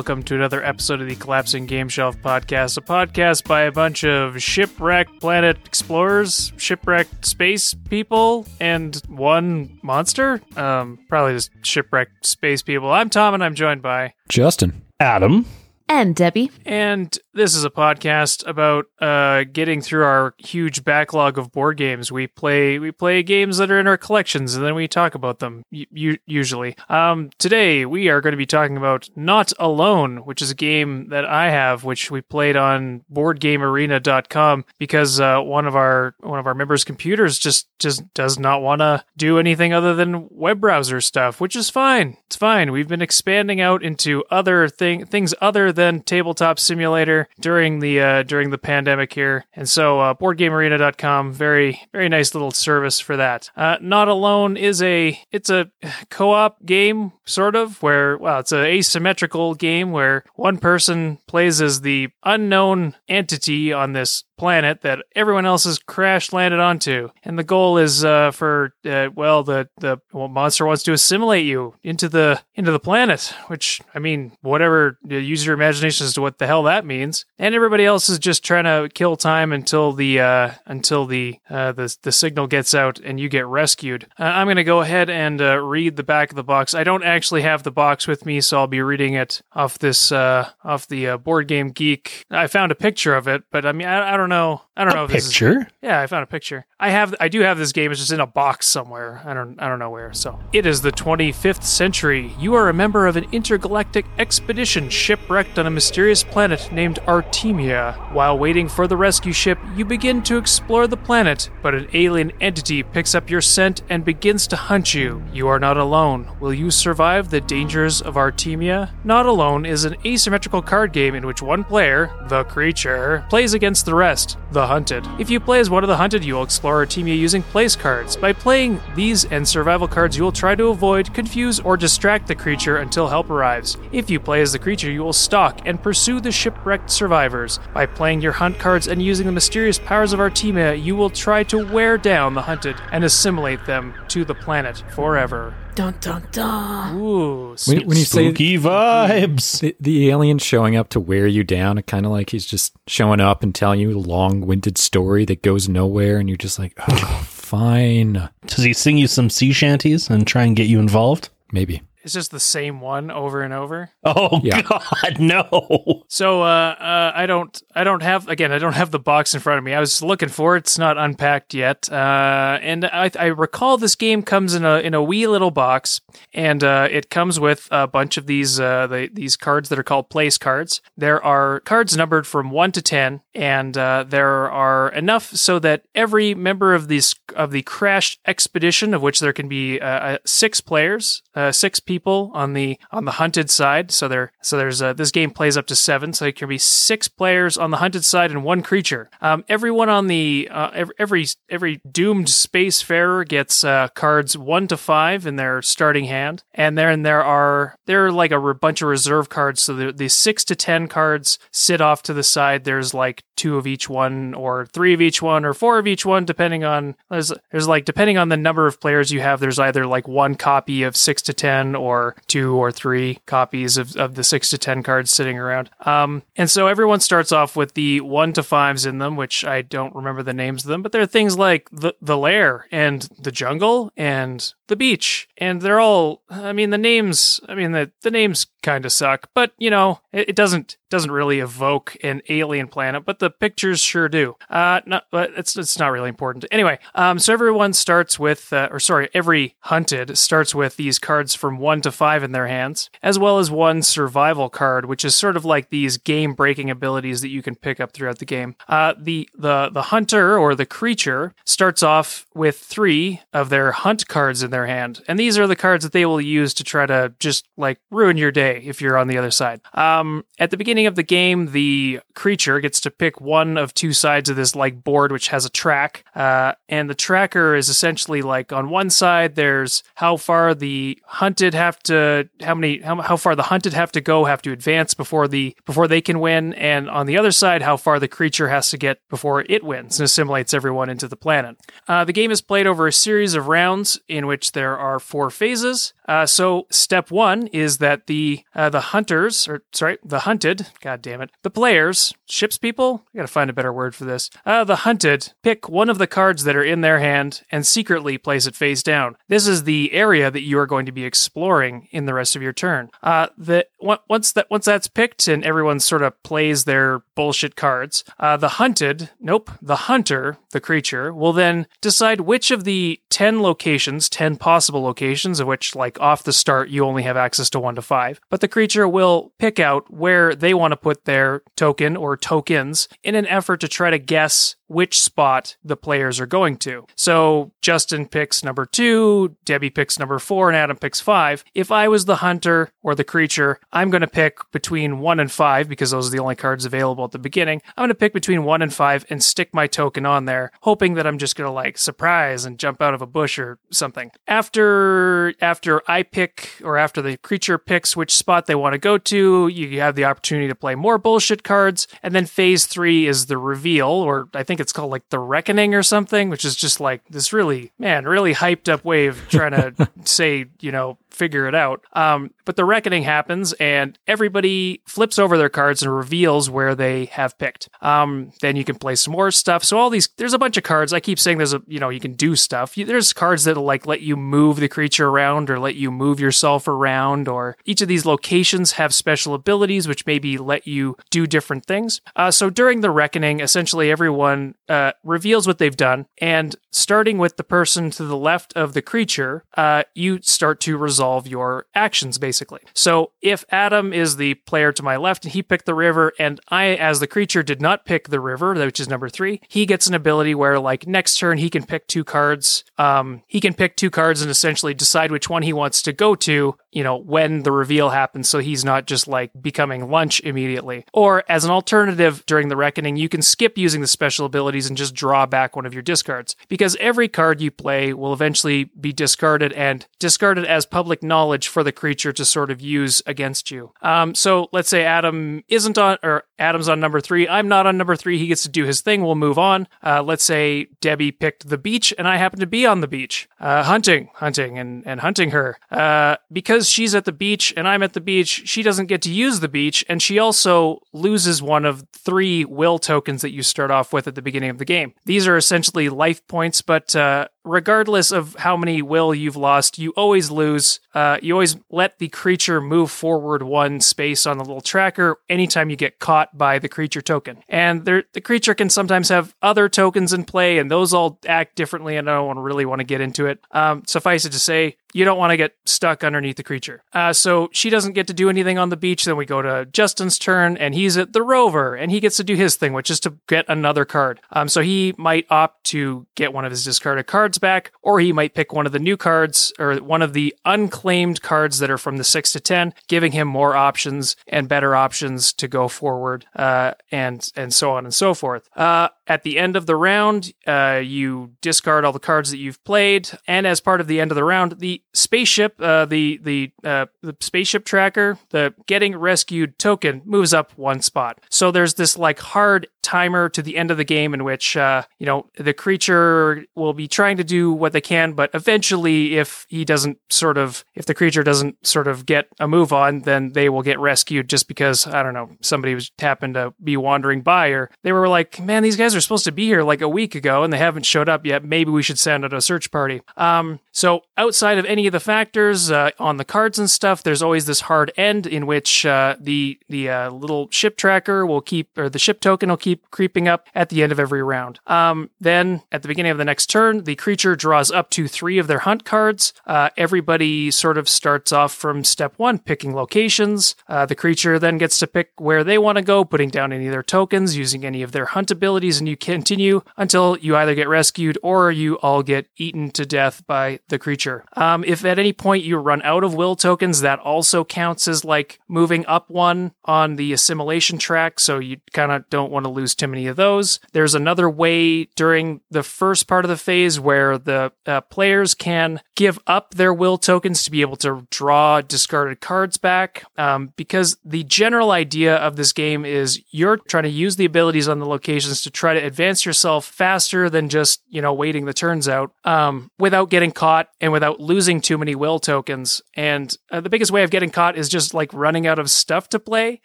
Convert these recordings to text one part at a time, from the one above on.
welcome to another episode of the Collapsing Game Shelf podcast, a podcast by a bunch of shipwrecked planet explorers, shipwrecked space people, and one monster. Um, probably just shipwrecked space people. I'm Tom, and I'm joined by Justin. Adam. And Debbie. And this is a podcast about uh, getting through our huge backlog of board games. We play we play games that are in our collections, and then we talk about them. U- usually, um, today we are going to be talking about Not Alone, which is a game that I have, which we played on BoardGameArena.com because uh, one of our one of our members' computers just just does not want to do anything other than web browser stuff, which is fine. It's fine. We've been expanding out into other thing things other than tabletop simulator during the uh, during the pandemic here, and so uh, BoardGameArena.com very very nice little service for that. Uh, Not Alone is a it's a co-op game sort of where well it's an asymmetrical game where one person plays as the unknown entity on this planet that everyone else has crash landed onto, and the goal is uh, for uh, well the the well, monster wants to assimilate you into the into the planet, which I mean whatever use your imagination as to what the hell that means, and everybody else is just trying to kill time until the uh, until the uh, the the signal gets out and you get rescued. Uh, I'm gonna go ahead and uh, read the back of the box. I don't actually have the box with me, so I'll be reading it off this off the board game geek. I found a picture of it, but I mean I, I don't know. I don't a know if picture. This is, yeah, I found a picture. I have. I do have this game. It's just in a box somewhere. I don't. I don't know where. So it is the 25th century. You are a member of an intergalactic expedition shipwrecked on a mysterious planet named Artemia. While waiting for the rescue ship, you begin to explore the planet, but an alien entity picks up your scent and begins to hunt you. You are not alone. Will you survive the dangers of Artemia? Not Alone is an asymmetrical card game in which one player, the creature, plays against the rest, the hunted. If you play as one of the hunted, you will explore Artemia using place cards. By playing these and survival cards, you will try to avoid, confuse, or distract the creature until help arrives. If you play as the creature, you will stalk and pursue the shipwrecked survivors. By playing your hunt cards and using the mysterious powers of Artemia, you will try to wear down the hunted and assimilate them to the planet forever. Dun dun dun. Ooh, when, when you say spooky vibes, the, the alien showing up to wear you down, kind of like he's just showing up and telling you a long-winded story that goes nowhere, and you're just like, oh, fine. Does he sing you some sea shanties and try and get you involved? Maybe. It's just the same one over and over. Oh Yeah. God, no! So uh, uh, I don't I don't have again I don't have the box in front of me. I was looking for it. It's not unpacked yet. Uh, and I, I recall this game comes in a in a wee little box, and uh, it comes with a bunch of these uh, the, these cards that are called place cards. There are cards numbered from one to ten, and uh, there are enough so that every member of this of the crashed expedition, of which there can be uh, uh, six players, uh, six people on the on the hunted side. So there so there's uh, this game plays up to seven, so it can be six players on the hunted side and one creature. Um, everyone on the uh, every, every doomed spacefarer gets uh, cards one to five in their starting hand, and then there are there are like a bunch of reserve cards. So the, the six to ten cards sit off to the side. There's like two of each one, or three of each one, or four of each one, depending on there's there's like depending on the number of players you have. There's either like one copy of six to ten, or two or three copies of, of the six to ten cards sitting around. Um, and so everyone starts off with the one to fives in them, which I don't remember the names of them, but they're things like the the lair and the jungle and the beach, and they're all. I mean, the names. I mean, the the names kind of suck, but you know, it, it doesn't doesn't really evoke an alien planet, but the pictures sure do. Uh, not, but it's it's not really important. Anyway, um, so everyone starts with, uh, or sorry, every hunted starts with these cards from one to five in their hands, as well as one survival card, which is sort of like these game breaking abilities that you can pick up throughout the game. Uh, the the the hunter or the creature starts off with three of their hunt cards in their hand, and these are the cards that they will use to try to just like ruin your day if you're on the other side. Um, at the beginning of the game, the creature gets to pick one of two sides of this like board, which has a track, uh, and the tracker is essentially like on one side there's how far the hunted have to how many how, how far the hunted have to go have to advance before the before they can win and on the other side how far the creature has to get before it wins and assimilates everyone into the planet. Uh, the game is played over a series of rounds in which there are four phases. Uh, so step one is that the uh, the hunters, or sorry, the hunted, god damn it, the players, ships people. I gotta find a better word for this. Uh, the hunted pick one of the cards that are in their hand and secretly place it face down. This is the area that you are going to be exploring in the rest of your turn. Uh, the once that once that's picked and everyone sort of plays their bullshit cards, uh, the hunted, nope, the hunter, the creature, will then decide which of the ten locations, ten possible locations, of which like off the start you only have access to one to five. But the creature will pick out where they want to put their token or tokens in an effort to try to guess which spot the players are going to. So Justin picks number two, Debbie picks number four, and Adam picks five. If I was the hunter or the creature, I'm going to pick between one and five because those are the only cards available at the beginning. I'm going to pick between one and five and stick my token on there, hoping that I'm just going to like surprise and jump out of a bush or something. After after I pick or after the creature picks which spot they want to go to, you have the opportunity to play more bullshit cards, and then phase three is the reveal, or I think it's called like the reckoning or something, which is just like this really man really hyped up way of trying to say you know figure it out. Um, but the reckoning happens, and everybody flips over their cards and reveals where they have picked. Um, then you can play some more stuff. So all these, there's a bunch of cards. I keep saying there's a, you know, you can do stuff. You, there's cards that like let you move the creature around or let you move yourself around, or each of these locations have special abilities which maybe let you do different things. Uh, so during the reckoning, essentially everyone uh, reveals what they've done, and starting with the person to the left of the creature, uh, you start to resolve your actions basically. So if Adam is the player to my left and he picked the river, and I, as the creature, did not pick the river, which is number three, he gets an ability where, like, next turn he can pick two cards. Um, he can pick two cards and essentially decide which one he wants to go to you know, when the reveal happens so he's not just like becoming lunch immediately. Or as an alternative during the reckoning, you can skip using the special abilities and just draw back one of your discards. Because every card you play will eventually be discarded and discarded as public knowledge for the creature to sort of use against you. Um, so let's say Adam isn't on, or Adam's on number three. I'm not on number three. He gets to do his thing. We'll move on. Uh, let's say Debbie picked the beach and I happen to be on the beach, uh, hunting, hunting, and, and hunting her. Uh, because she's at the beach and I'm at the beach, she doesn't get to use the beach, and she also loses one of three will tokens that you start off with at the beginning of the game. These are essentially life points, but uh, regardless of how many will you've lost, you always lose. Uh, you always let the creature move forward one space on the little tracker anytime you get caught by the creature token. And there, the creature can sometimes have other tokens in play, and those all act differently, and I don't really want to get into it. Um, suffice it to say, you don't want to get stuck underneath the creature. Uh, so she doesn't get to do anything on the beach. Then we go to Justin's turn, and he's at the rover, and he gets to do his thing, which is to get another card. Um, so he might opt to get one of his discarded cards back, or he might pick one of the new cards or one of the unclaimed cards that are from the six to ten, giving him more options and better options to go forward, uh, and and so on and so forth. Uh, at the end of the round, uh, you discard all the cards that you've played, and as part of the end of the round, the spaceship, uh, the the uh, the spaceship tracker, the getting rescued token moves up one spot. So there's this like hard timer to the end of the game in which uh, you know the creature will be trying to do what they can, but eventually, if he doesn't sort of, if the creature doesn't sort of get a move on, then they will get rescued just because I don't know somebody was happened to be wandering by, or they were like, man, these guys are supposed to be here like a week ago and they haven't showed up yet. Maybe we should send out a search party. Um, so outside of any of the factors uh, on the cards and stuff, there's always this hard end in which uh, the the uh, little ship tracker will keep, or the ship token will keep creeping up at the end of every round. Um, then at the beginning of the next turn, the creature draws up to three of their hunt cards. Uh, everybody sort of starts off from step one, picking locations. Uh, the creature then gets to pick where they want to go, putting down any of their tokens, using any of their hunt abilities, and you continue until you either get rescued or you all get eaten to death by the creature. Um, if at any point you run out of will tokens, that also counts as like moving up one on the assimilation track, so you kind of don't want to lose too many of those. There's another way during the first part of the phase where the uh, players can give up their will tokens to be able to draw discarded cards back. Um, because the general idea of this game is you're trying to use the abilities on the locations to try to advance yourself faster than just, you know, waiting the turns out um, without getting caught and without losing too many will tokens. And uh, the biggest way of getting caught is just like running out of stuff to play.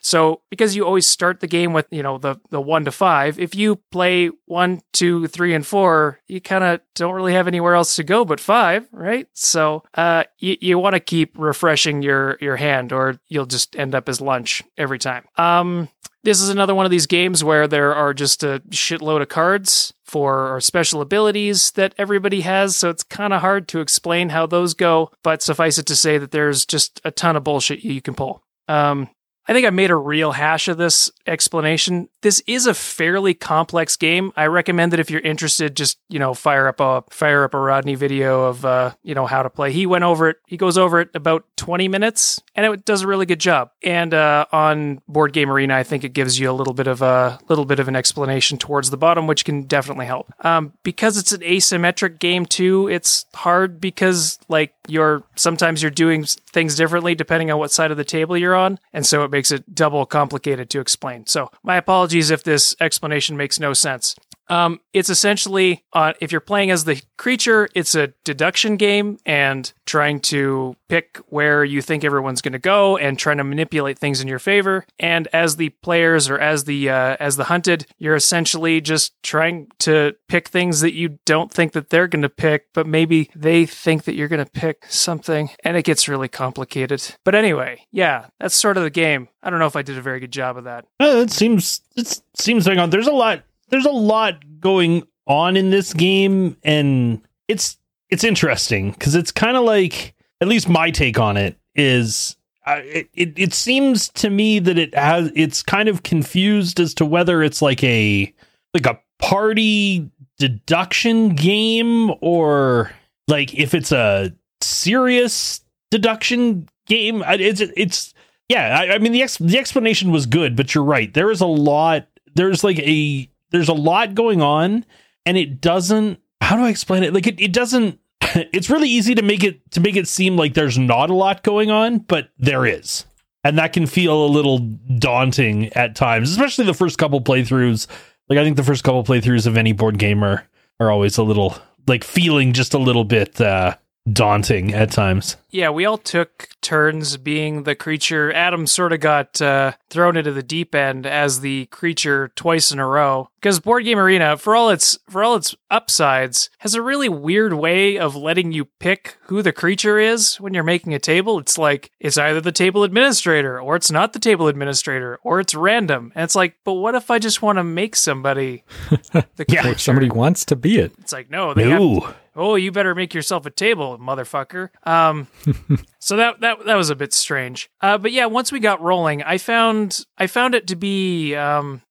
So because you always start the game with, you know, the, the one to five, if you play one, two, three, and four, you kind of don't really have anywhere else to go but five, right? So uh, you, you want to keep refreshing your, your hand or you'll just end up as lunch every time. Um, this is another one of these games where there are just a shitload of cards for our special abilities that everybody has, so it's kind of hard to explain how those go, but suffice it to say that there's just a ton of bullshit you can pull. Um, I think I made a real hash of this explanation. This is a fairly complex game. I recommend that if you're interested, just you know fire up a fire up a Rodney video of uh, you know how to play. He went over it. He goes over it about 20 minutes, and it does a really good job. And uh, on Board Game Arena, I think it gives you a little bit of a little bit of an explanation towards the bottom, which can definitely help. Um, because it's an asymmetric game too, it's hard because like you're sometimes you're doing things differently depending on what side of the table you're on, and so it makes it double complicated to explain. So my apologies if this explanation makes no sense. Um, it's essentially uh, if you're playing as the creature, it's a deduction game and trying to pick where you think everyone's going to go and trying to manipulate things in your favor. And as the players or as the uh, as the hunted, you're essentially just trying to pick things that you don't think that they're going to pick, but maybe they think that you're going to pick something, and it gets really complicated. But anyway, yeah, that's sort of the game. I don't know if I did a very good job of that. Uh, it seems it seems like on. There's a lot. There's a lot going on in this game, and it's it's interesting because it's kind of like at least my take on it is. Uh, it, it it seems to me that it has it's kind of confused as to whether it's like a like a party deduction game or like if it's a serious deduction game. It's it's yeah. I, I mean the ex, the explanation was good, but you're right. There is a lot. There's like a there's a lot going on, and it doesn't. How do I explain it? Like it, it doesn't. It's really easy to make it to make it seem like there's not a lot going on, but there is. And that can feel a little daunting at times, especially the first couple playthroughs. Like I think the first couple playthroughs of any board gamer are always a little like feeling just a little bit uh daunting at times. Yeah, we all took turns being the creature. Adam sort of got uh, thrown into the deep end as the creature twice in a row because Board Game Arena, for all its for all its upsides, has a really weird way of letting you pick who the creature is when you're making a table. It's like it's either the table administrator or it's not the table administrator or it's random. And it's like, but what if I just want to make somebody the creature? Or somebody wants to be it. It's like no, they have No. Oh, you better make yourself a table, motherfucker. Um, so that that that was a bit strange. Uh, but yeah, once we got rolling, I found I found it to be um,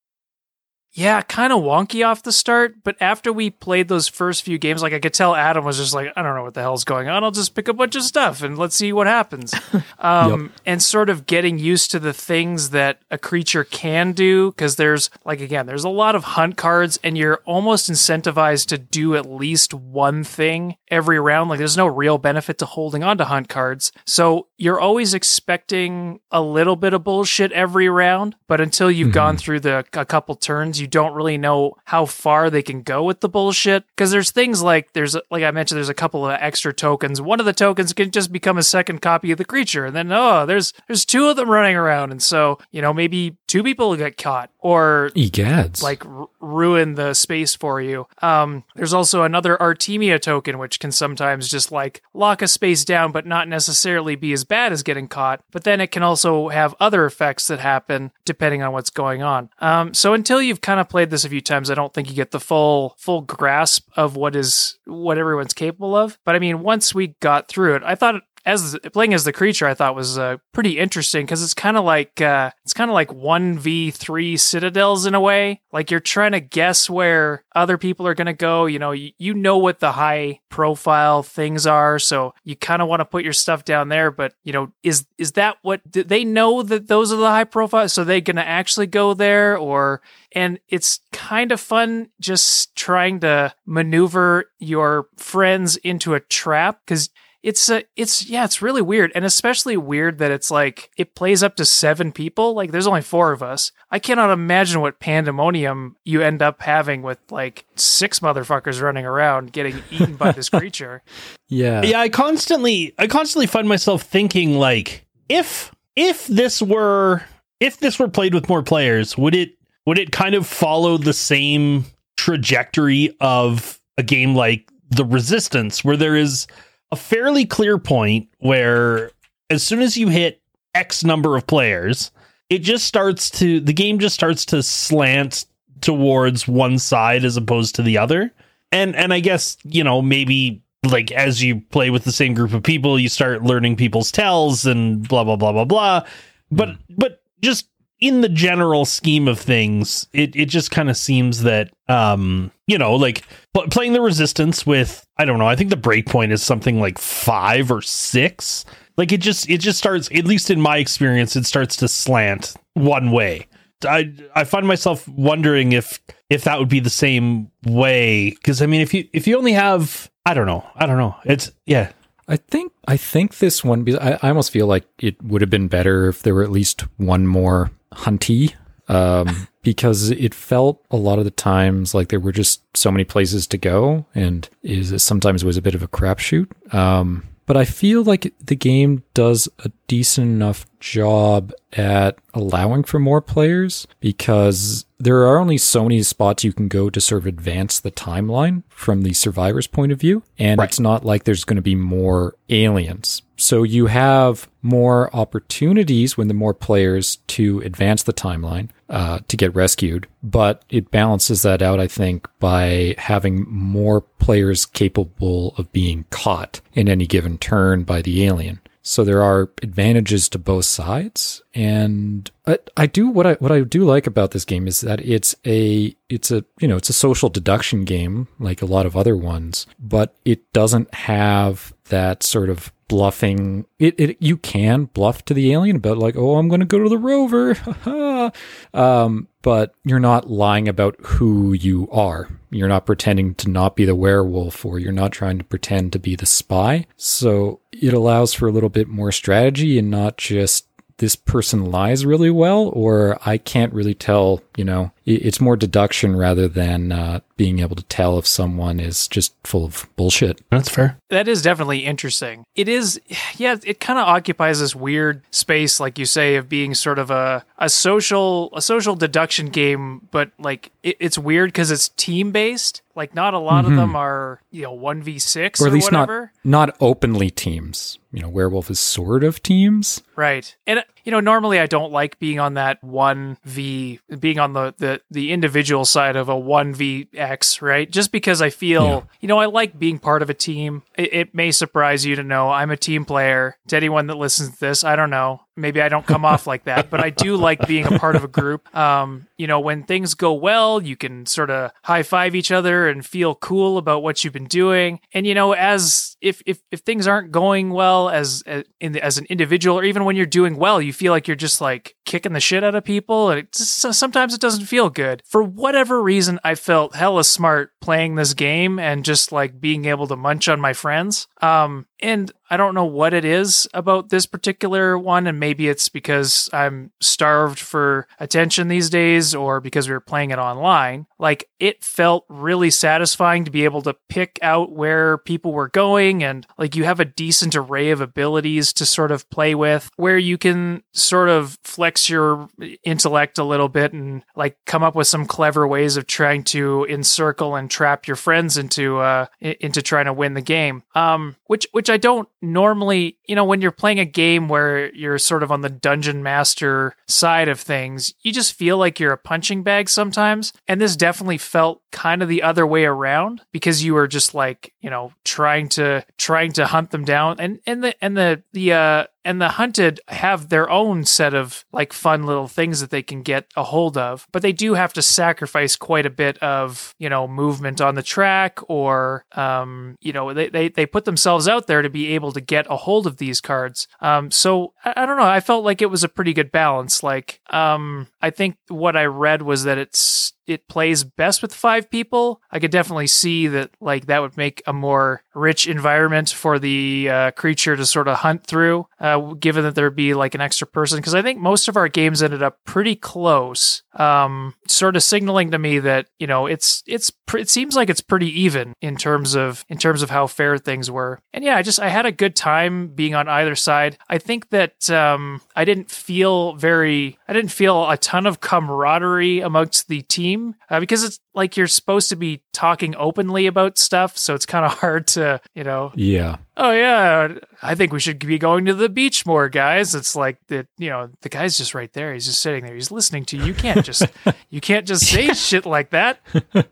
yeah, kind of wonky off the start. But after we played those first few games, like I could tell Adam was just like, I don't know what the hell's going on. I'll just pick a bunch of stuff and let's see what happens. Um, and sort of getting used to the things that a creature can do because there's like again, there's a lot of hunt cards, and you're almost incentivized to do at least one thing every round. Like there's no real benefit to holding on to hunt cards, so you're always expecting a little bit of bullshit every round. But until you've gone through the a couple turns, you don't really know how far they can go with the bullshit because there's things like there's like I mentioned, there's a couple of extra tokens. One of the tokens can just become a second copy of the creature, and then oh, there's there's two of them running around, and so you know maybe two people get caught or Egads. like r- ruin the space for you. Um, there's also another Artemia token, which can sometimes just like lock a space down, but not necessarily be as bad as getting caught. But then it can also have other effects that happen depending on what's going on. Um, so until you've kind of played this a few times, I don't think you get the full full grasp of what is what everyone's capable of. But I mean, once we got through it, I thought as playing as the creature, I thought was uh, pretty interesting because it's kind of like uh, it's kind of like one v three citadels in a way. Like you're trying to guess where other people are going to go. You know, you, you know what the high profile things are, so you kind of want to put your stuff down there. But you know, is is that what they know that those are the high profile? So they going to actually go there, or and it's kind of fun just trying to maneuver your friends into a trap because it's a it's yeah it's really weird and especially weird that it's like it plays up to seven people like there's only four of us i cannot imagine what pandemonium you end up having with like six motherfuckers running around getting eaten by this creature Yeah. yeah i constantly i constantly find myself thinking like if if this were if this were played with more players would it would it kind of follow the same trajectory of a game like the resistance where there is a fairly clear point where as soon as you hit x number of players it just starts to the game just starts to slant towards one side as opposed to the other. And and i guess you know maybe like as you play with the same group of people you start learning people's tells and blah blah blah blah blah. But hmm. but just in the general scheme of things it it just kind of seems that um you know like pl- playing the resistance with i don't know i think the breakpoint is something like 5 or 6 like it just it just starts at least in my experience it starts to slant one way. I i find myself wondering if if that would be the same way because i mean if you if you only have i don't know i don't know. It's yeah. I think I think this one I, I almost feel like it would have been better if there were at least one more hunty. Um, because it felt a lot of the times like there were just so many places to go, and is sometimes was a bit of a crapshoot. Um, but I feel like the game does a decent enough job at allowing for more players because there are only so many spots you can go to sort of advance the timeline from the survivor's point of view. And Right. it's not like there's going to be more aliens. So you have more opportunities when the more players to advance the timeline uh, to get rescued, but it balances that out, I think, by having more players capable of being caught in any given turn by the alien. So there are advantages to both sides, and I, I do what I what I do like about this game is that it's a it's a you know it's a social deduction game like a lot of other ones, but it doesn't have that sort of bluffing. It, it you can bluff to the alien about like oh I'm going to go to the rover, um, but you're not lying about who you are. You're not pretending to not be the werewolf, or you're not trying to pretend to be the spy. So it allows for a little bit more strategy and not just this person lies really well, or I can't really tell, you know, it's more deduction rather than uh, being able to tell if someone is just full of bullshit. that's fair that is definitely interesting. It is, yeah, it kind of occupies this weird space, like you say, of being sort of a, a social a social deduction game, but like it, it's weird because it's team based. Like not a lot of them are you know one v six Or or, at least whatever. not not openly teams. You know, werewolf is sort of teams. Right. And you know, normally I don't like being on that 1v being on the the the individual side of a 1vx, right? Just because I feel, Yeah. you know, I like being part of a team. It, it may surprise you to know I'm a team player. To anyone that listens to this, I don't know. Maybe I don't come off like that, but I do like being a part of a group. Um, you know, when things go well, you can sort of high five each other and feel cool about what you've been doing. And you know, as if if, if things aren't going well as as, in the, as an individual, or even when you're doing well, you feel like you're just like kicking the shit out of people, and sometimes it doesn't feel good. For whatever reason, I felt hella smart playing this game and just like being able to munch on my friends. Um, and I don't know what it is about this particular one, and maybe it's because I'm starved for attention these days, or because we were playing it online. Like it felt really satisfying to be able to pick out where people were going, and like you have a decent array of abilities to sort of play with, where you can sort of flex your intellect a little bit and like come up with some clever ways of trying to encircle and trap your friends into uh into trying to win the game. Um, which which which I don't normally, you know, when you're playing a game where you're sort of on the dungeon master side of things, you just feel like you're a punching bag sometimes. And this definitely felt kind of the other way around because you were just like, you know, trying to trying to hunt them down and and the and the the uh and the hunted have their own set of like fun little things that they can get a hold of but they do have to sacrifice quite a bit of you know movement on the track or um you know they they, they put themselves out there to be able to get a hold of these cards. Um so I, I don't know. I felt like it was a pretty good balance. Like um i think what i read was that it's it plays best with five people. I could definitely see that like that would make a more rich environment for the uh, creature to sort of hunt through, uh, given that there'd be like an extra person. Because I think most of our games ended up pretty close, um, sort of signaling to me that you know it's it's it seems like it's pretty even in terms of in terms of how fair things were. And yeah, I just I had a good time being on either side. I think that um, I didn't feel very I didn't feel a ton of camaraderie amongst the team uh, because it's like you're supposed to be talking openly about stuff, so it's kind of hard to, you know, Yeah. oh yeah, I think we should be going to the beach more, guys. It's like that, you know, the guy's just right there. He's just sitting there. He's listening to you. You can't just you can't just say shit like that.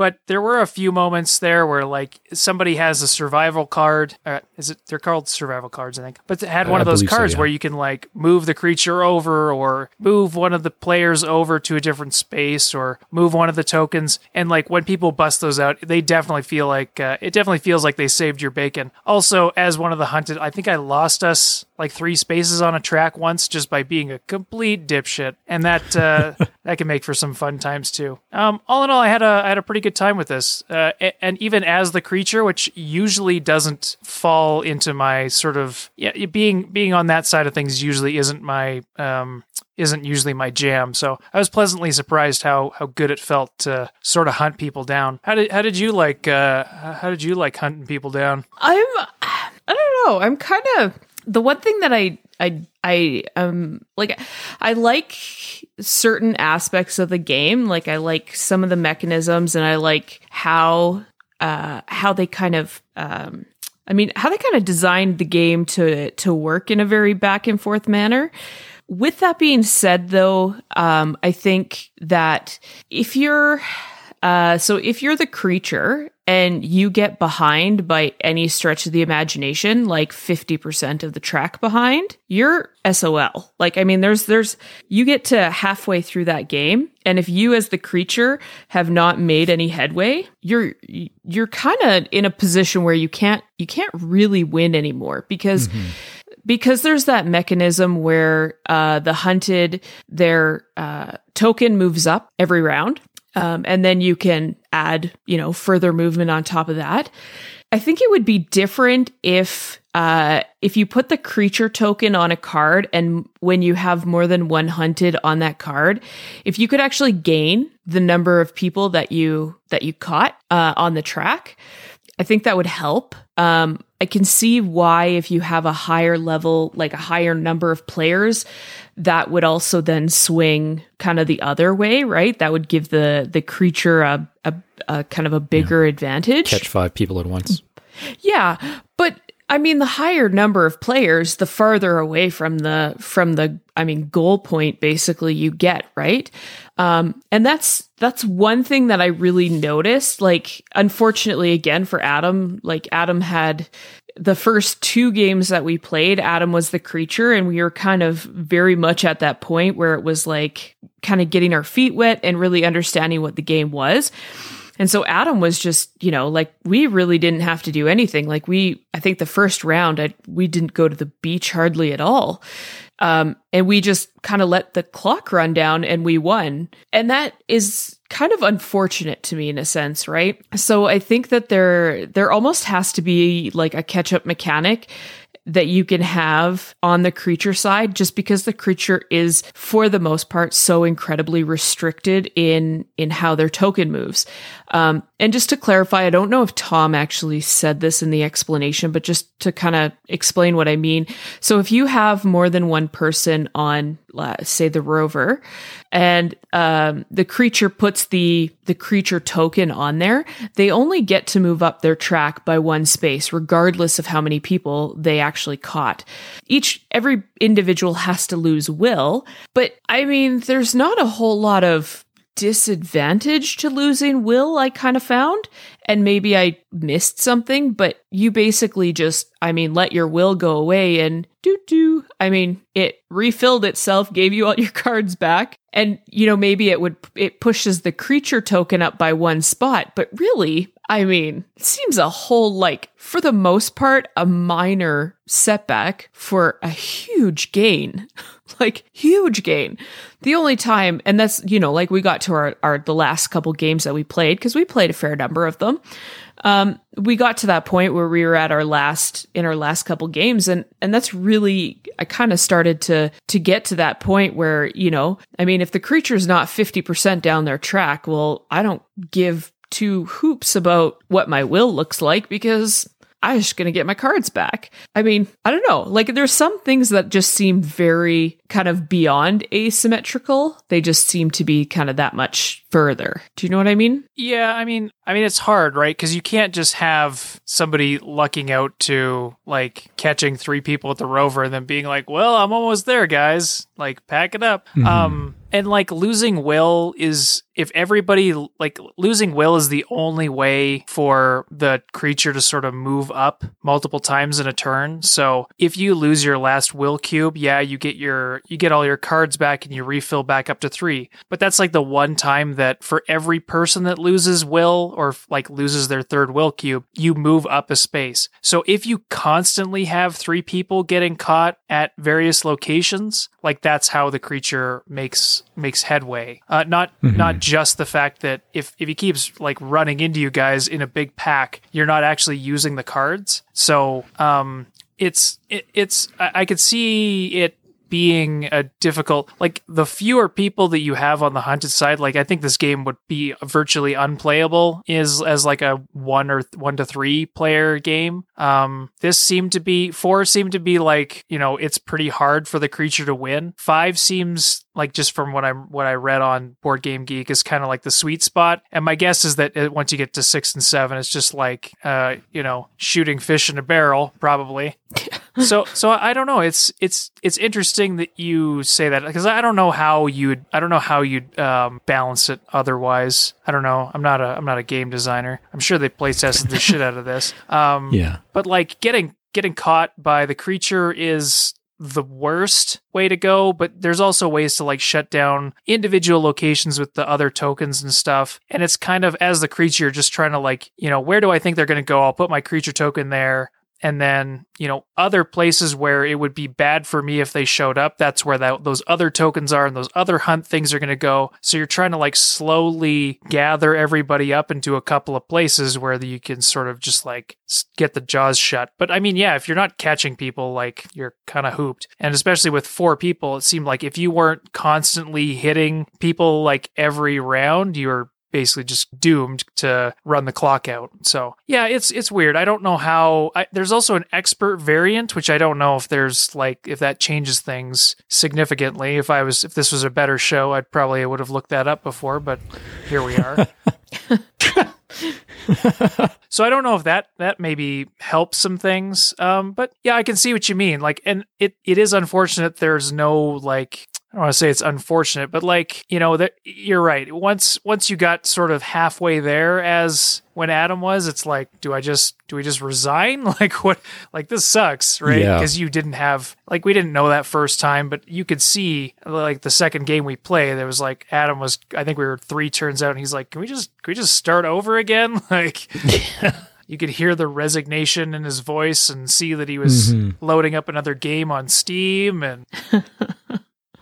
But there were a few moments there where like somebody has a survival card. Uh, is it? They're called survival cards, I think. But it had one I of those believe so, cards yeah. where you can like move the creature over, or move one of the players over to a different space, or move one of the tokens. And like when people bust those out, they definitely feel like uh, it definitely feels like they saved your bacon. Also, as one of the hunted, I think I lost us like three spaces on a track once just by being a complete dipshit, and that uh, that can make for some fun times too. Um, all in all, I had a I had a pretty good time with this, uh, and even as the creature, which usually doesn't fall into my sort of yeah being being on that side of things usually isn't my um isn't usually my jam. So I was pleasantly surprised how how good it felt to sort of hunt people down. How did how did you like uh how did you like hunting people down? I'm I don't know. I'm kind of the one thing that I I I um like I like certain aspects of the game. Like I like some of the mechanisms and I like how uh how they kind of um I mean how they kind of designed the game to to work in a very back and forth manner. With that being said, though, um, I think that if you're uh, so if you're the creature and you get behind by any stretch of the imagination, like 50% of the track behind, you're SOL. Like, I mean, there's, there's, you get to halfway through that game. And if you as the creature have not made any headway, you're, you're kind of in a position where you can't, you can't really win anymore because because there's that mechanism where uh, the hunted their uh, token moves up every round um, and then you can add you know further movement on top of that i think it would be different if uh, if you put the creature token on a card and when you have more than one hunted on that card if you could actually gain the number of people that you that you caught uh, on the track I think that would help. Um, I can see why if you have a higher level, like a higher number of players, that would also then swing kind of the other way, right? That would give the the creature a a, a kind of a bigger advantage. Catch five people at once. Yeah, but I mean, the higher number of players, the farther away from the from the I mean goal point basically you get, right? Um, and that's that's one thing that I really noticed. Like, unfortunately, again for Adam, like Adam had the first two games that we played, Adam was the creature, and we were kind of very much at that point where it was like kind of getting our feet wet and really understanding what the game was. And so Adam was just, you know, like we really didn't have to do anything. Like we, I think the first round, I, we didn't go to the beach hardly at all. Um, and we just kind of let the clock run down and we won. And that is kind of unfortunate to me in a sense, right? So I think that there, there almost has to be like a catch up mechanic that you can have on the creature side just because the creature is for the most part so incredibly restricted in in how their token moves. Um, and just to clarify i don't know if tom actually said this in the explanation but just to kind of explain what i mean. So if you have more than one person on say the rover, and um, the creature puts the the creature token on there, they only get to move up their track by one space, regardless of how many people they actually caught. Each every individual has to lose will, but I mean, there's not a whole lot of disadvantage to losing will I kind of found and maybe I missed something but you basically just I mean let your will go away and do do I mean it refilled itself gave you all your cards back and you know maybe it would it pushes the creature token up by one spot but really I mean it seems a whole like for the most part a minor setback for a huge gain like huge gain the only time and that's you know like we got to our, our the last couple games that we played because we played a fair number of them. Um we got to that point where we were at our last in our last couple games and and that's really i kind of started to to get to that point where you know i mean if the creature's not 50% down their track well i don't give two hoops about what my will looks like because I'm just going to get my cards back. I mean, I don't know. Like, there's some things that just seem very kind of beyond asymmetrical. They just seem to be kind of that much further. Do you know what I mean? Yeah, I mean, I mean, it's hard, right? Because you can't just have somebody lucking out to like catching three people at the rover and then being like, "Well, I'm almost there, guys. Like, pack it up." Um, and like losing will is if everybody like losing will is the only way for the creature to sort of move up multiple times in a turn. So if you lose your last will cube, yeah, you get your you get all your cards back and you refill back up to 3. But that's like the one time that for every person that loses will or like loses their third will cube, you move up a space. So if you constantly have 3 people getting caught at various locations, like that's how the creature makes makes headway. Uh, not not just the fact that if if he keeps like running into you guys in a big pack, you're not actually using the cards. So um, it's it, it's I, I could see it being a difficult like the fewer people that you have on the hunted side like i think this game would be virtually unplayable is as like a one or th- one to three player game um this seemed to be four seemed to be like you know it's pretty hard for the creature to win five seems like just from what I'm what I read on Board Game Geek is kind of like the sweet spot. And my guess is that it, once you get to six and seven, it's just like uh, you know shooting fish in a barrel, probably. so so I don't know. It's it's it's interesting that you say that because I don't know how you'd I don't know how you'd um, balance it otherwise. I don't know. I'm not a I'm not a game designer. I'm sure they play tested the shit out of this. Um, Yeah. but like getting getting caught by the creature is the worst way to go but there's also ways to like shut down individual locations with the other tokens and stuff. And it's kind of as the creature just trying to like you know where do i think they're going to go? I'll put my creature token there and then you know other places where it would be bad for me if they showed up that's where that, those other tokens are and those other hunt things are going to go. So you're trying to like slowly gather everybody up into a couple of places where you can sort of just like get the jaws shut. But i mean yeah if you're not catching people like you're kind of hooped. And especially with four people it seemed like if you weren't constantly hitting people like every round you're basically just doomed to run the clock out. So yeah, it's it's weird. I don't know how. I, there's also an expert variant, which I don't know if there's like if that changes things significantly. If I was if this was a better show, I'd probably would have looked that up before. But here we are. so I don't know if that that maybe helps some things. Um, but yeah, I can see what you mean. Like, and it it is unfortunate there's no like I don't want to say it's unfortunate, but like you know that you're right. Once once you got sort of halfway there, as when Adam was, it's like, do I just do we just resign? Like what? Like this sucks, right? Yeah. Because you didn't have like we didn't know that first time, but you could see like the second game we played, there was like Adam was. I think we were three turns out, and he's like, can we just can we just start over again? Like. You could hear the resignation in his voice and see that he was mm-hmm. loading up another game on Steam and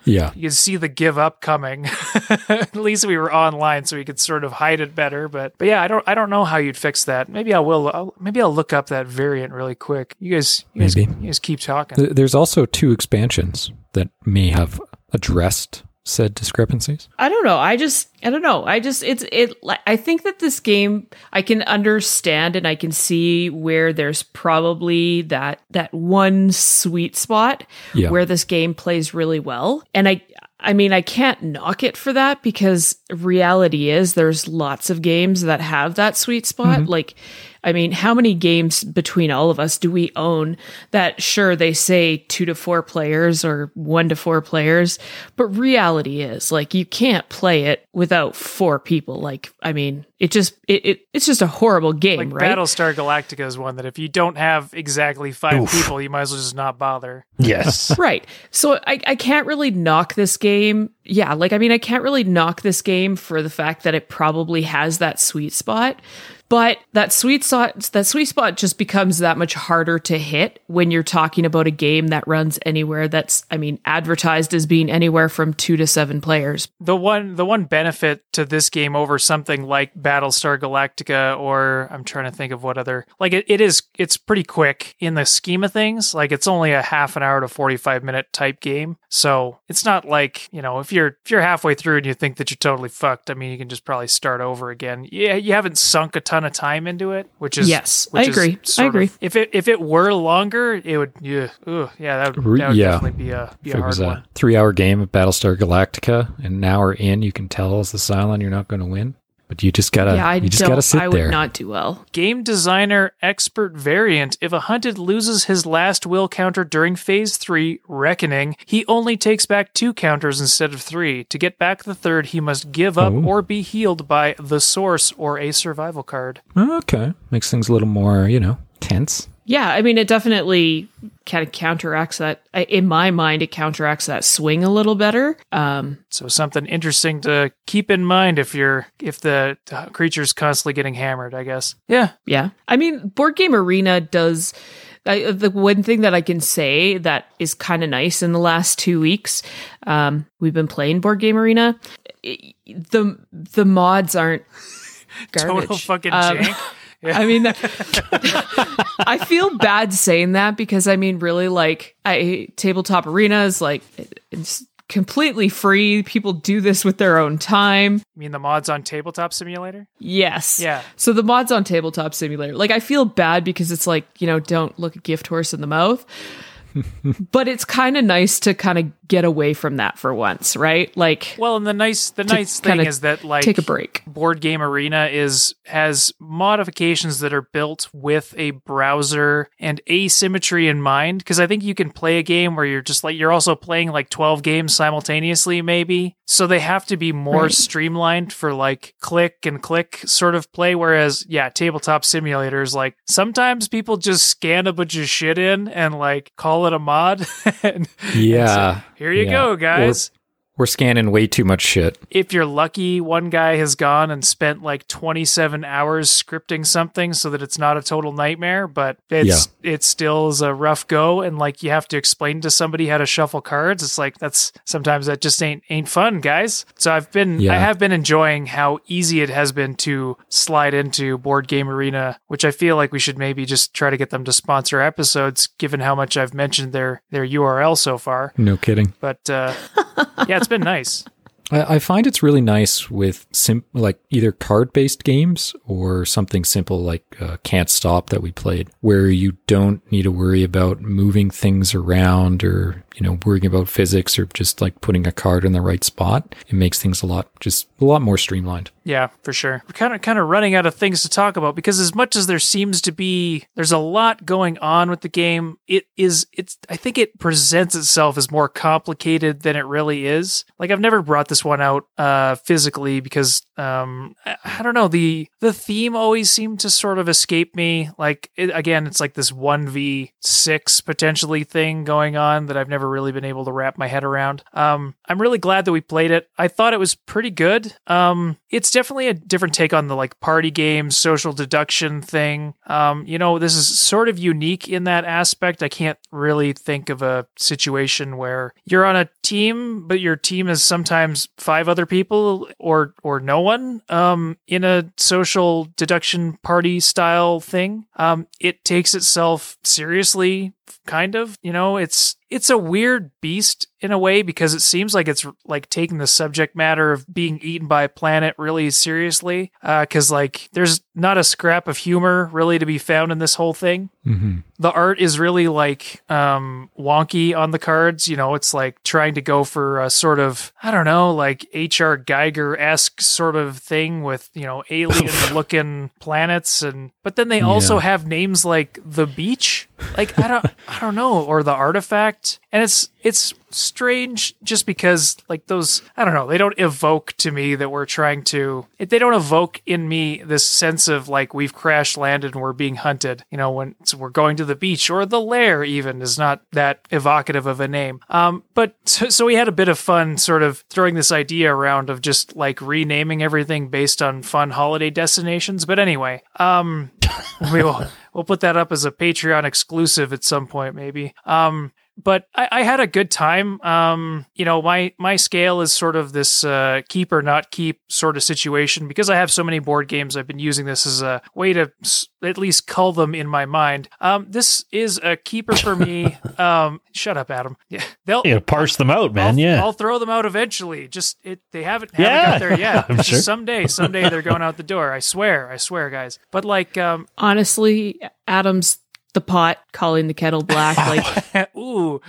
Yeah. you could see the give up coming. At least we were online, so we could sort of hide it better. But but yeah, I don't I don't know how you'd fix that. Maybe I will. I'll, maybe I'll look up that variant really quick. You guys, you guys, you guys keep talking. There's also two expansions that may have addressed said discrepancies? I don't know. I just I don't know. I just it's it I think that this game I can understand and I can see where there's probably that that one sweet spot Yeah. where this game plays really well. And I I mean, I can't knock it for that because reality is there's lots of games that have that sweet spot. Mm-hmm. Like, I mean, how many games between all of us do we own that sure they say two to four players or one to four players, but reality is like you can't play it without four people. Like, I mean, it just it, it it's just a horrible game, Like right? Battlestar Galactica is one that if you don't have exactly five Oof. people, you might as well just not bother. Yes. right. So I, I can't really knock this game. Yeah, like I mean, I can't really knock this game for the fact that it probably has that sweet spot. But that sweet spot that sweet spot just becomes that much harder to hit when you're talking about a game that runs anywhere that's I mean advertised as being anywhere from 2 to 7 players. The one the one benefit to this game over something like Battlestar Galactica or I'm trying to think of what other like it, it is it's pretty quick in the scheme of things. Like it's only a half an hour to 45 minute type game. So it's not like, you know, if you're if you're halfway through and you think that you're totally fucked, I mean you can just probably start over again. Yeah, you haven't sunk a ton of time into it, which is Yes, which I is agree. I sort of- agree. if it if it were longer, it would yeah, ooh, yeah, that would, that would yeah. definitely be a be If a it hard was one. a three hour game of Battlestar Galactica, and an hour in, you can tell as the Cylon you're not going to win. But you just gotta, yeah, I you just don't gotta sit I would there. not do well. Game designer expert variant. If a hunted loses his last will counter during phase three, Reckoning, he only takes back two counters instead of three. To get back the third, he must give up Oh. or be healed by the source or a survival card. okay, makes things a little more, you know, tense. Yeah, I mean, it definitely kind of counteracts that. In my mind, it counteracts that swing a little better. Um, So something interesting to keep in mind if you're if the uh, creature's constantly getting hammered, I guess. Yeah. yeah, I mean, Board Game Arena does. I, the one thing that I can say that is kind of nice in the last two weeks, um, we've been playing Board Game Arena. I- the The mods aren't garbage. Total fucking Um, jank. I mean, I feel bad saying that because I mean, really, like, I tabletop arena is like it's completely free. People do this with their own time. You mean the mods on Tabletop Simulator? Yes. Yeah. So the mods on Tabletop Simulator, like, I feel bad because it's like you know, don't look a gift horse in the mouth. but it's kind of nice to kind of get away from that for once, right? Like, Well, and the nice the nice thing is that like take a break. board game arena is has modifications that are built with a browser and asymmetry in mind because i think you can play a game where you're just like you're also playing like 12 games simultaneously maybe so they have to be more Right. streamlined for like click and click sort of play whereas yeah tabletop simulators like sometimes people just scan a bunch of shit in and like call it a mod and Yeah. here you Yeah. go guys We're scanning way too much shit. if you're lucky, one guy has gone and spent like 27 hours scripting something so that it's not a total nightmare, but it's it still is a rough go and like you have to explain to somebody how to shuffle cards. It's like that's sometimes that just ain't ain't fun, guys. So I've been Yeah. I have been enjoying how easy it has been to slide into Board Game Arena, which I feel like we should maybe just try to get them to sponsor episodes given how much I've mentioned their their URL so far. No kidding. But uh yeah, it's been nice. I, I find it's really nice with sim- like either card based games or something simple like uh, Can't Stop that we played, where you don't need to worry about moving things around or you know worrying about physics or just like putting a card in the right spot. It makes things a lot just a lot more streamlined. Yeah, for sure. We're kind of kind of running out of things to talk about because as much as there seems to be there's a lot going on with the game, it is it's I think it presents itself as more complicated than it really is. Like I've never brought this one out uh physically because um I, I don't know, the the theme always seemed to sort of escape me. Like it, again, it's like this 1v6 potentially thing going on that I've never really been able to wrap my head around. Um I'm really glad that we played it. I thought it was pretty good. Um it's definitely a different take on the like party game social deduction thing. Um you know, this is sort of unique in that aspect. I can't really think of a situation where you're on a team but your team is sometimes five other people or or no one um in a social deduction party style thing. Um it takes itself seriously kind of. You know, it's it's a weird beast in a way because it seems like it's like taking the subject matter of being eaten by a planet really seriously. Uh, because like there's not a scrap of humor really to be found in this whole thing. Mm-hmm. The art is really like um, wonky on the cards. You know, it's like trying to go for a sort of I don't know, like H.R. Giger esque sort of thing with you know alien looking planets and but then they also Yeah. have names like the beach like i don't i don't know or the artifact and it's it's strange just because like those i don't know they don't evoke to me that we're trying to they don't evoke in me this sense of like we've crash landed and we're being hunted you know when we're going to the beach or the lair even is not that evocative of a name um but so, so we had a bit of fun sort of throwing this idea around of just like renaming everything based on fun holiday destinations but anyway um we will we'll put that up as a Patreon exclusive at some point, maybe. Um, but I, I had a good time. Um, you know, my my scale is sort of this uh, keep or not keep sort of situation because I have so many board games. I've been using this as a way to s- at least cull them in my mind. Um, this is a keeper for me. um, shut up, Adam. Yeah, they'll. You gotta parse them out, man. I'll, yeah. I'll throw them out eventually. Just it, they haven't, haven't Yeah. got there yet. I'm sure. Someday, someday they're going out the door. I swear, I swear, guys. But like, um, Honestly, Adam's the pot calling the kettle black. Like ooh,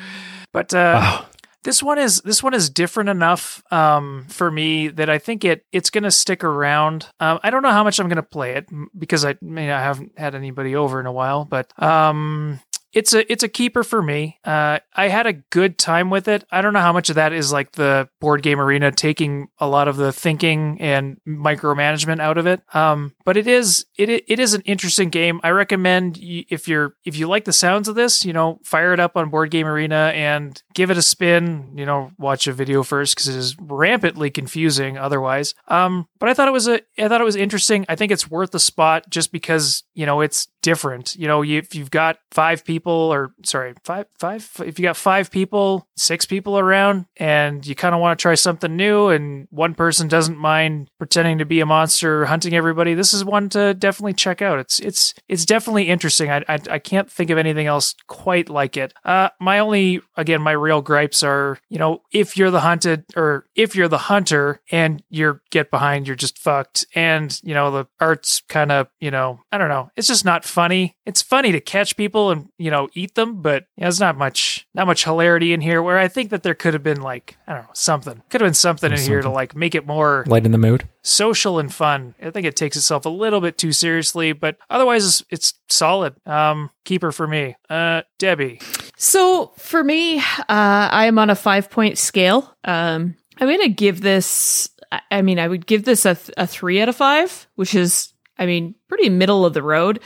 but uh, Wow. this one is this one is different enough um, for me that I think it it's gonna stick around. Um, I don't know how much I'm gonna play it because I, I mean I haven't had anybody over in a while, but um, it's a it's a keeper for me. Uh, I had a good time with it. I don't know how much of that is like the board game arena taking a lot of the thinking and micromanagement out of it. Um, but it is it it is an interesting game. I recommend you, if you're if you like the sounds of this, you know, fire it up on Board Game Arena and give it a spin. You know, watch a video first because it is rampantly confusing otherwise. Um, but I thought it was a I thought it was interesting. I think it's worth the spot just because you know it's different. You know, you, if you've got five people or sorry, five five if you got five people, six people around and you kind of want to try something new and one person doesn't mind pretending to be a monster hunting everybody, this is one to definitely check out. It's it's it's definitely interesting. I I, I can't think of anything else quite like it. Uh my only again my real gripes are, you know, if you're the hunted or if you're the hunter and you're get behind, you're just fucked and, you know, the art's kind of, you know, I don't know. It's just not funny. It's funny to catch people and, you know, eat them, but you know, there's not much not much hilarity in here where I think that there could have been like, I don't know, something. Could have been something in here to like make it more Lighten the mood. Social and fun. I think it takes itself a little bit too seriously, but otherwise it's, it's solid. Um, keeper for me. Uh, Debbie. So for me, uh, I am on a five point scale. Um, I'm going to give this, I- mean, I would give this a, th- a three out of five, which is, I mean, pretty middle of the road.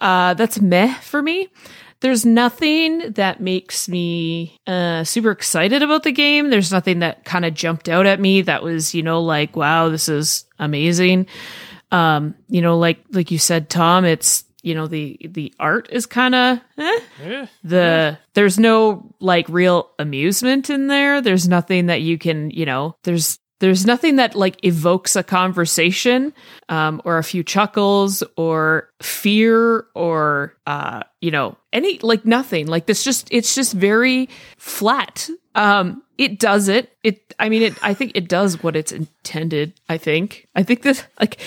Uh, that's meh for me. There's nothing that makes me uh, super excited about the game. There's nothing that kind of jumped out at me that was, you know, like, wow, this is amazing. Um, you know, like like you said, Tom, it's you know the the art is kind of eh, Eh, the there's no like real amusement in there there's nothing that you can you know there's there's nothing that like evokes a conversation um, or a few chuckles or fear or uh, you know any like nothing. Like this just it's just very flat. Um it does it. It i mean it i think it does what it's intended i think. I think that like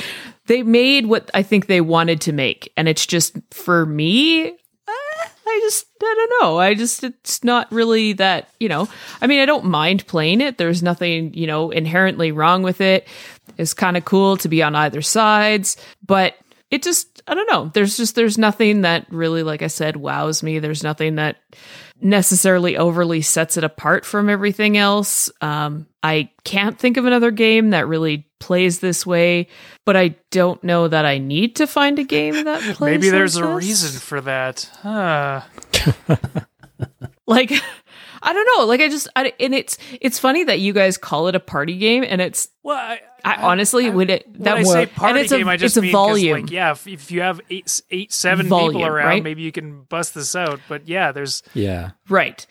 they made what i think they wanted to make. And it's just for me I just I don't know. I just it's not really that, you know. I mean, I don't mind playing it. There's nothing, you know, inherently wrong with it. It's kind of cool to be on either sides, but it just I don't know. There's just there's nothing that really like I said wows me. There's nothing that necessarily overly sets it apart from everything else. Um I can't think of another game that really plays this way, but I don't know that I need to find a game that plays this way. Maybe there's like a this. reason for that. Huh. like i don't know like i just I, and it's it's funny that you guys call it a party game and it's Well, I, i, honestly would it when that I say and party it's game, I just it's a volume like, yeah, if, if you have eight, eight, seven people Volume, around, right? maybe you can bust this out. But yeah, there's Yeah. right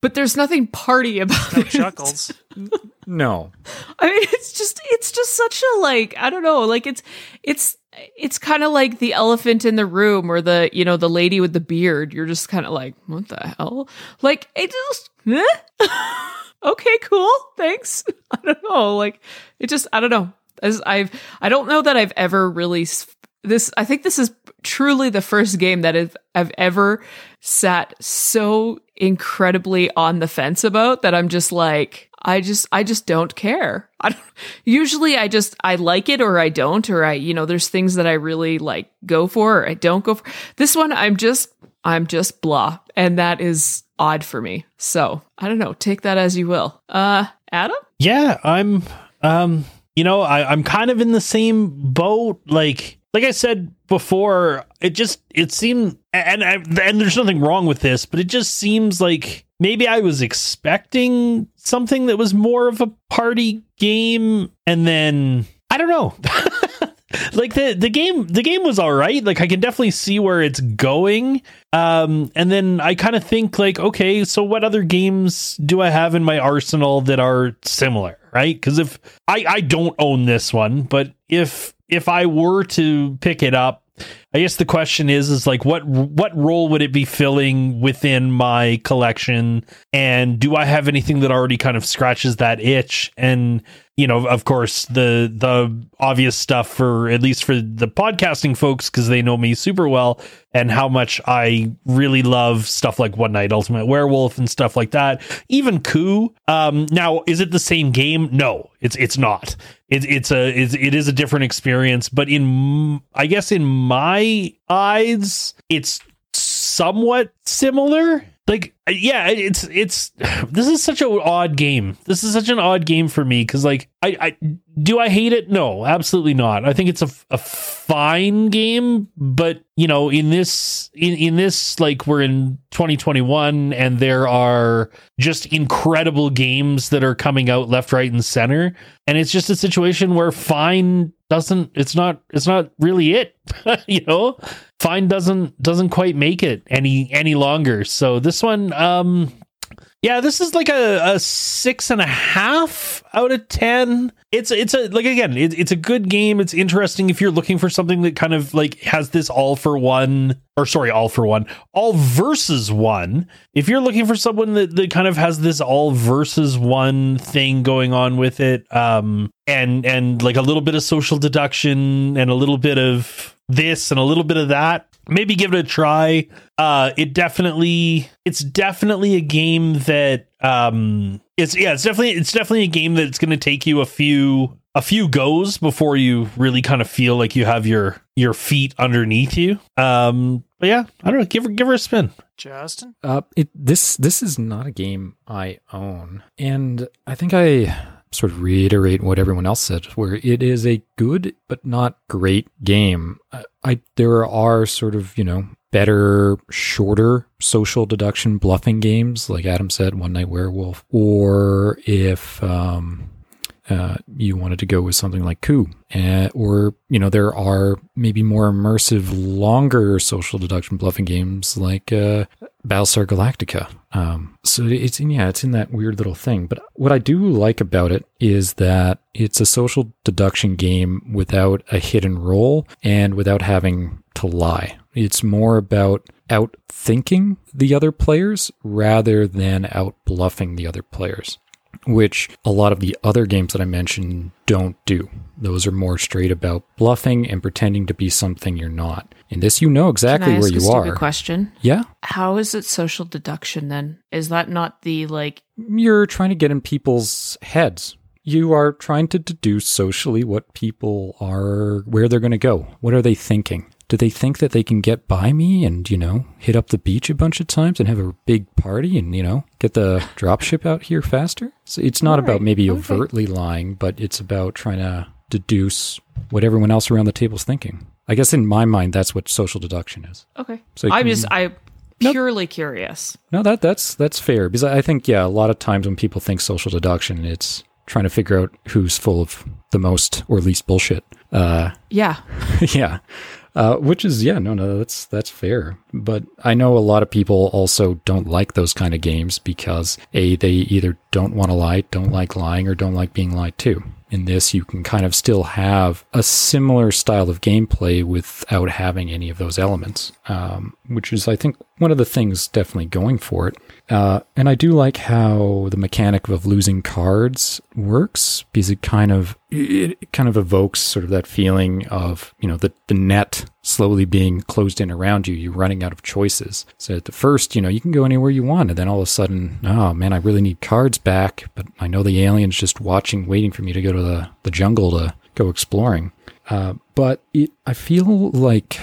but there's nothing party about no it chuckles. No. i mean it's just it's just such a like i don't know like it's it's it's kind of like the elephant in the room or the you know the lady with the beard you're just kind of like what the hell like it just eh? okay cool thanks i don't know like it just i don't know as i've i don't know that i've ever really s- this i think this is truly the first game that I've, I've ever sat so incredibly on the fence about that i'm just like I just I just don't care. I don't, usually I just I like it or I don't or I you know there's things that I really like go for or I don't go for. This one I'm just I'm just blah and that is odd for me. So, I don't know, take that as you will. Uh Adam? Yeah, I'm um you know, I, I'm kind of in the same boat. Like like I said before, it just it seemed and and, there's nothing wrong with this, but it just seems like maybe I was expecting something that was more of a party game and then I don't know. like the the game the game was all right. Like i can definitely see where it's going. Um and then i kind of think like okay so what other games do i have in my arsenal that are similar right? Because if i i don't own this one but if if i were to pick it up I guess the question is is like what what role would it be filling within my collection? And do I have anything that already kind of scratches that itch? And you know of course the the obvious stuff for at least for the podcasting folks cuz they know me super well and how much I really love stuff like One Night Ultimate Werewolf and stuff like that. Even Coup um now is it the same game? No it's it's not it, it's a it's, it is a different experience but in I guess in my eyes it's somewhat similar like uh, yeah it's it's this is such an odd game. This is such an odd game for me because like I, I do i hate it? No absolutely not. I think it's a, a fine game but you know in this in, in this like we're in 2021 and there are just incredible games that are coming out left right and center. And it's just a situation where fine doesn't it's not it's not really it you know? Fine doesn't doesn't quite make it any any longer. So this one um yeah this is like a, a six and a half out of ten. It's it's a like again it, it's a good game. It's interesting if you're looking for something that kind of like has this all for one or sorry all for one all versus one. If you're looking for someone that, that kind of has this all versus one thing going on with it um and and like a little bit of social deduction and a little bit of this and a little bit of that maybe give it a try. Uh it definitely it's definitely a game that um it's yeah it's definitely it's definitely a game that's going to take you a few a few goes before you really kind of feel like you have your your feet underneath you. Um but yeah i don't know give her give her a spin. Justin? Uh, it this this is not a game I own, and I think I sort of reiterate what everyone else said, where it is a good but not great game. I, I there are sort of you know better, shorter social deduction bluffing games, like Adam said, One Night Werewolf, or if um, uh, you wanted to go with something like Coup, uh, or you know there are maybe more immersive, longer social deduction bluffing games like uh, Battlestar Galactica. Um, so it's in yeah, it's in that weird little thing. But what I do like about it is that it's a social deduction game without a hidden role and without having to lie. It's more about out thinking the other players rather than out bluffing the other players which a lot of the other games that I mentioned don't do. Those are more straight about bluffing and pretending to be something you're not. In this, you know exactly where you a are. question? Yeah, How is it social deduction then? Is that not the like you're trying to get in people's heads. You are trying to deduce socially what people are, where they're going to go. What are they thinking? Do they think that they can get by me and, you know, hit up the beach a bunch of times and have a big party and, you know, get the dropship out here faster? So it's not about Alright, maybe okay. overtly lying, but it's about trying to deduce what everyone else around the table's thinking. I guess in my mind, that's what social deduction is. Okay. So I'm just I purely curious. No, that that's that's fair because I think yeah, a lot of times when people think social deduction, it's trying to figure out who's full of the most or least bullshit. Uh, Yeah. yeah, uh, which is yeah, no, no, that's that's fair. But I know a lot of people also don't like those kind of games because a they either don't want to lie, don't like lying, or don't like being lied to. in this, you can kind of still have a similar style of gameplay without having any of those elements, um, which is, I think, one of the things definitely going for it. Uh, and I do like how the mechanic of losing cards works because it kind of it kind of evokes sort of that feeling of you know the the net slowly being closed in around you. You're running out of choices. So at the first, you know, you can go anywhere you want, and then all of a sudden, oh man, I really need cards back, but I know the alien's just watching, waiting for me to go to the the jungle to go exploring. Uh, but it, I feel like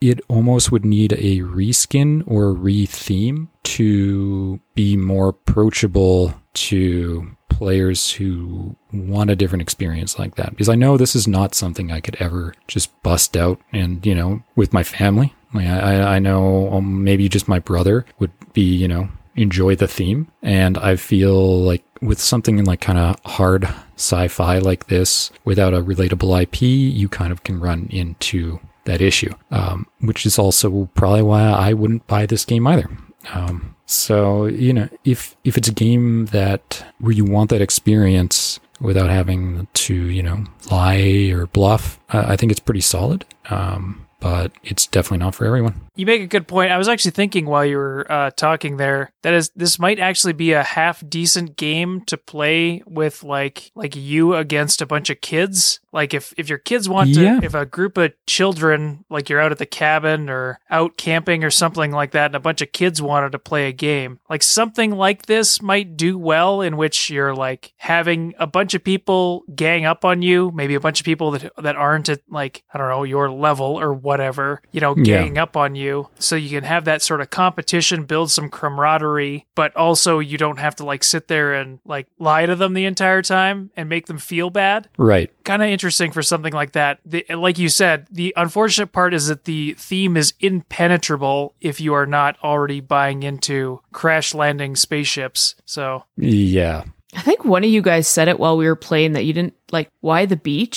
it almost would need a reskin or a retheme to be more approachable to players who want a different experience like that. Because I know this is not something I could ever just bust out and, you know, with my family. Like I, I know um, maybe just my brother would be, you know, enjoy the theme. And I feel like with something in like kind of hard sci-fi like this, without a relatable IP, you kind of can run into that issue, um, which is also probably why I wouldn't buy this game either. Um, so you know, if if it's a game that where you want that experience without having to you know lie or bluff, I think it's pretty solid. Um, but it's definitely not for everyone. You make a good point. I was actually thinking while you were uh, talking there that is this might actually be a half decent game to play with like like you against a bunch of kids. Like if if your kids want to, Yeah. if a group of children like you're out at the cabin or out camping or something like that, and a bunch of kids wanted to play a game, like something like this might do well. In which you're like having a bunch of people gang up on you, maybe a bunch of people that that aren't at like I don't know your level or whatever, you know, Yeah. gang up on you so you can have that sort of competition build some camaraderie but also you don't have to like sit there and like lie to them the entire time and make them feel bad Right. kind of interesting for something like that the, like you said the unfortunate part is that the theme is impenetrable if you are not already buying into crash landing spaceships so Yeah. I think one of you guys said it while we were playing that you didn't like why the beach?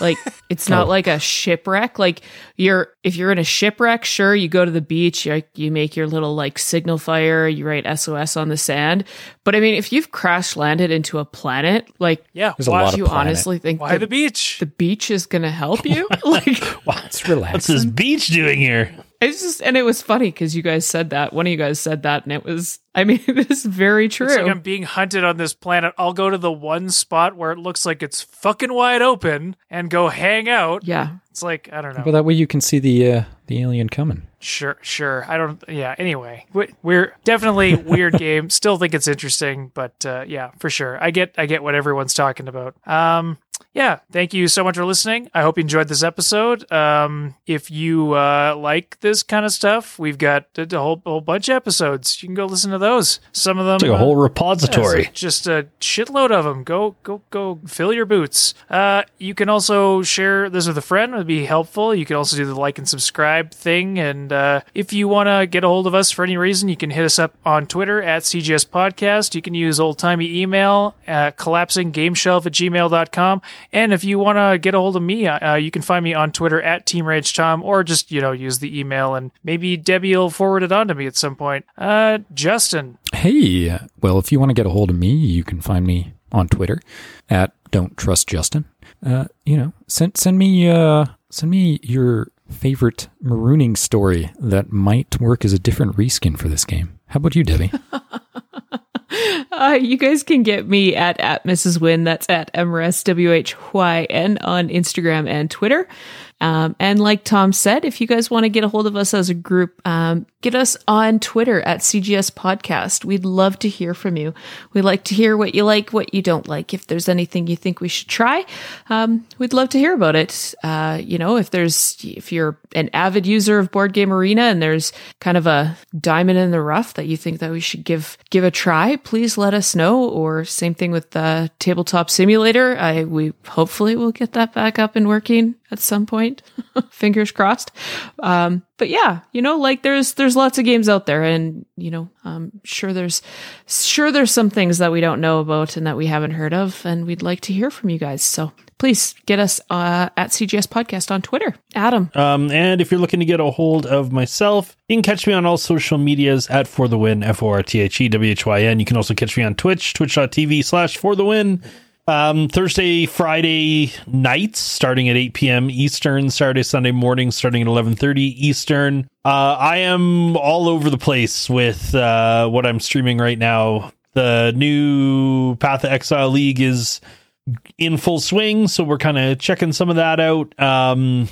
Like it's not Oh. like a shipwreck. Like you're if you're in a shipwreck, sure you go to the beach, you you make your little like signal fire, you write SOS on the sand. But I mean, if you've crash landed into a planet, like yeah There's a why, lot do of you planet. honestly think why the, the beach the beach is gonna help you? like It's What's relaxing. this beach doing here? it's just and it was funny because you guys said that. One of you guys said that, and it was. I mean, it is very true. It's like I'm being hunted on this planet. I'll go to the one spot where it looks like it's fucking wide open and go hang out. yeah. It's like I don't know. Well, that way you can see the uh, the alien coming. Sure, sure. I don't. Yeah. Anyway, we- we're definitely weird game. Still think it's interesting, but uh, yeah, for sure. I get. I get what everyone's talking about. Um. Yeah. Thank you so much for listening. I hope you enjoyed this episode. Um. If you uh like this kind of stuff, we've got a a whole whole bunch of episodes. You can go listen to those. Some of them It's like a uh, whole yeah, repository. so just a shitload of them. Go, go, go! Fill your boots. Uh, you can also share this with a friend; would be helpful. You can also do the like and subscribe thing. And uh, if you want to get a hold of us for any reason, you can hit us up on Twitter at CGS Podcast. You can use old timey email at collapsinggameshelf at gmail.com. And if you want to get a hold of me, uh, you can find me on Twitter at Team Rage Tom, or just you know use the email, and maybe Debbie will forward it on to me at some point. Uh, Justin, Hey, well, if you want to get a hold of me, you can find me on Twitter at Don't Trust Justin. Uh, you know, send send me uh, send me your favorite marooning story that might work as a different reskin for this game. How about you, Debbie? Uh, you guys can get me at, at Mrs. Win. That's at MRSWHYN on Instagram and Twitter. Um, and like Tom said, if you guys want to get a hold of us as a group, um, get us on Twitter at CGS Podcast. We'd love to hear from you. We'd like to hear what you like, what you don't like. If there's anything you think we should try, um, we'd love to hear about it. Uh, you know, if there's, if you're an avid user of Board Game Arena and there's kind of a diamond in the rough that you think that we should give, give a try, please let us know. Or same thing with the Tabletop Simulator. I, we hopefully will get that back up and working at some point. Fingers crossed. Um, but yeah, you know, like there's there's lots of games out there, and you know, um, sure there's sure there's some things that we don't know about and that we haven't heard of, and we'd like to hear from you guys. So please get us uh, at CGS Podcast on Twitter. Adam, Um, and if you're looking to get a hold of myself, you can catch me on all social medias at For the Win, F O R T H E W H Y N. You can also catch me on Twitch, twitch.tv slash For the Win. Um, Thursday, Friday nights starting at 8 p.m. Eastern. Saturday, Sunday morning starting at 11:30 Eastern. Uh, I am all over the place with uh, what I'm streaming right now. The new Path of Exile League is in full swing, so we're kind of checking some of that out. Um,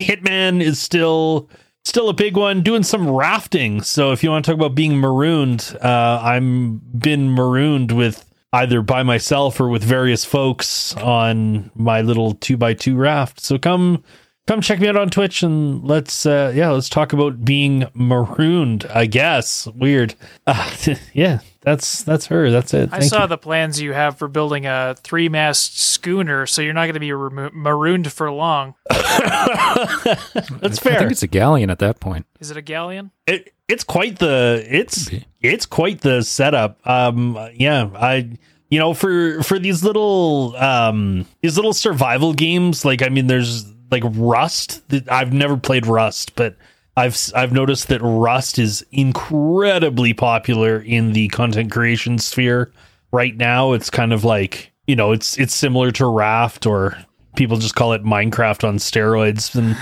Hitman is still still a big one. Doing some rafting. So if you want to talk about being marooned, uh, I'm been marooned with either by myself or with various folks on my little two by two raft. So come come check me out on Twitch and let's uh yeah, let's talk about being marooned, I guess. Weird. Uh, yeah, that's that's her. That's it. I Thank saw you. the plans you have for building a three mast schooner, so you're not going to be remo- marooned for long. That's fair. I think it's a galleon at that point. Is it a galleon? it, it's quite the it's it's quite the setup um yeah i you know for for these little um these little survival games like i mean there's like rust i've never played rust but i've i've noticed that rust is incredibly popular in the content creation sphere. Right now it's kind of like you know it's it's similar to raft or people just call it minecraft on steroids. And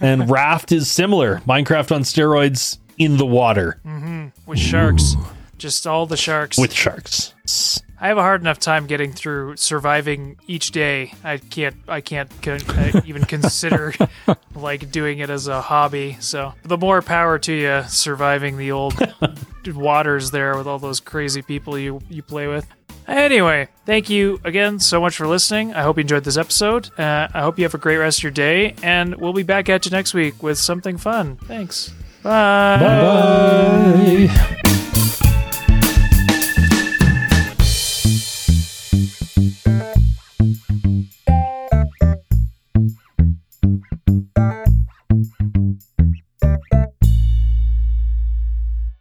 and raft is similar. Minecraft on steroids in the water. Mm-hmm. With sharks. Just all the sharks. with sharks I have a hard enough time getting through surviving each day. I can't. I can't con- uh, even consider like doing it as a hobby. So the more power to you, surviving the old waters there with all those crazy people you you play with. Anyway, thank you again so much for listening. I hope you enjoyed this episode. Uh, I hope you have a great rest of your day, and we'll be back at you next week with something fun. Thanks. Bye. bye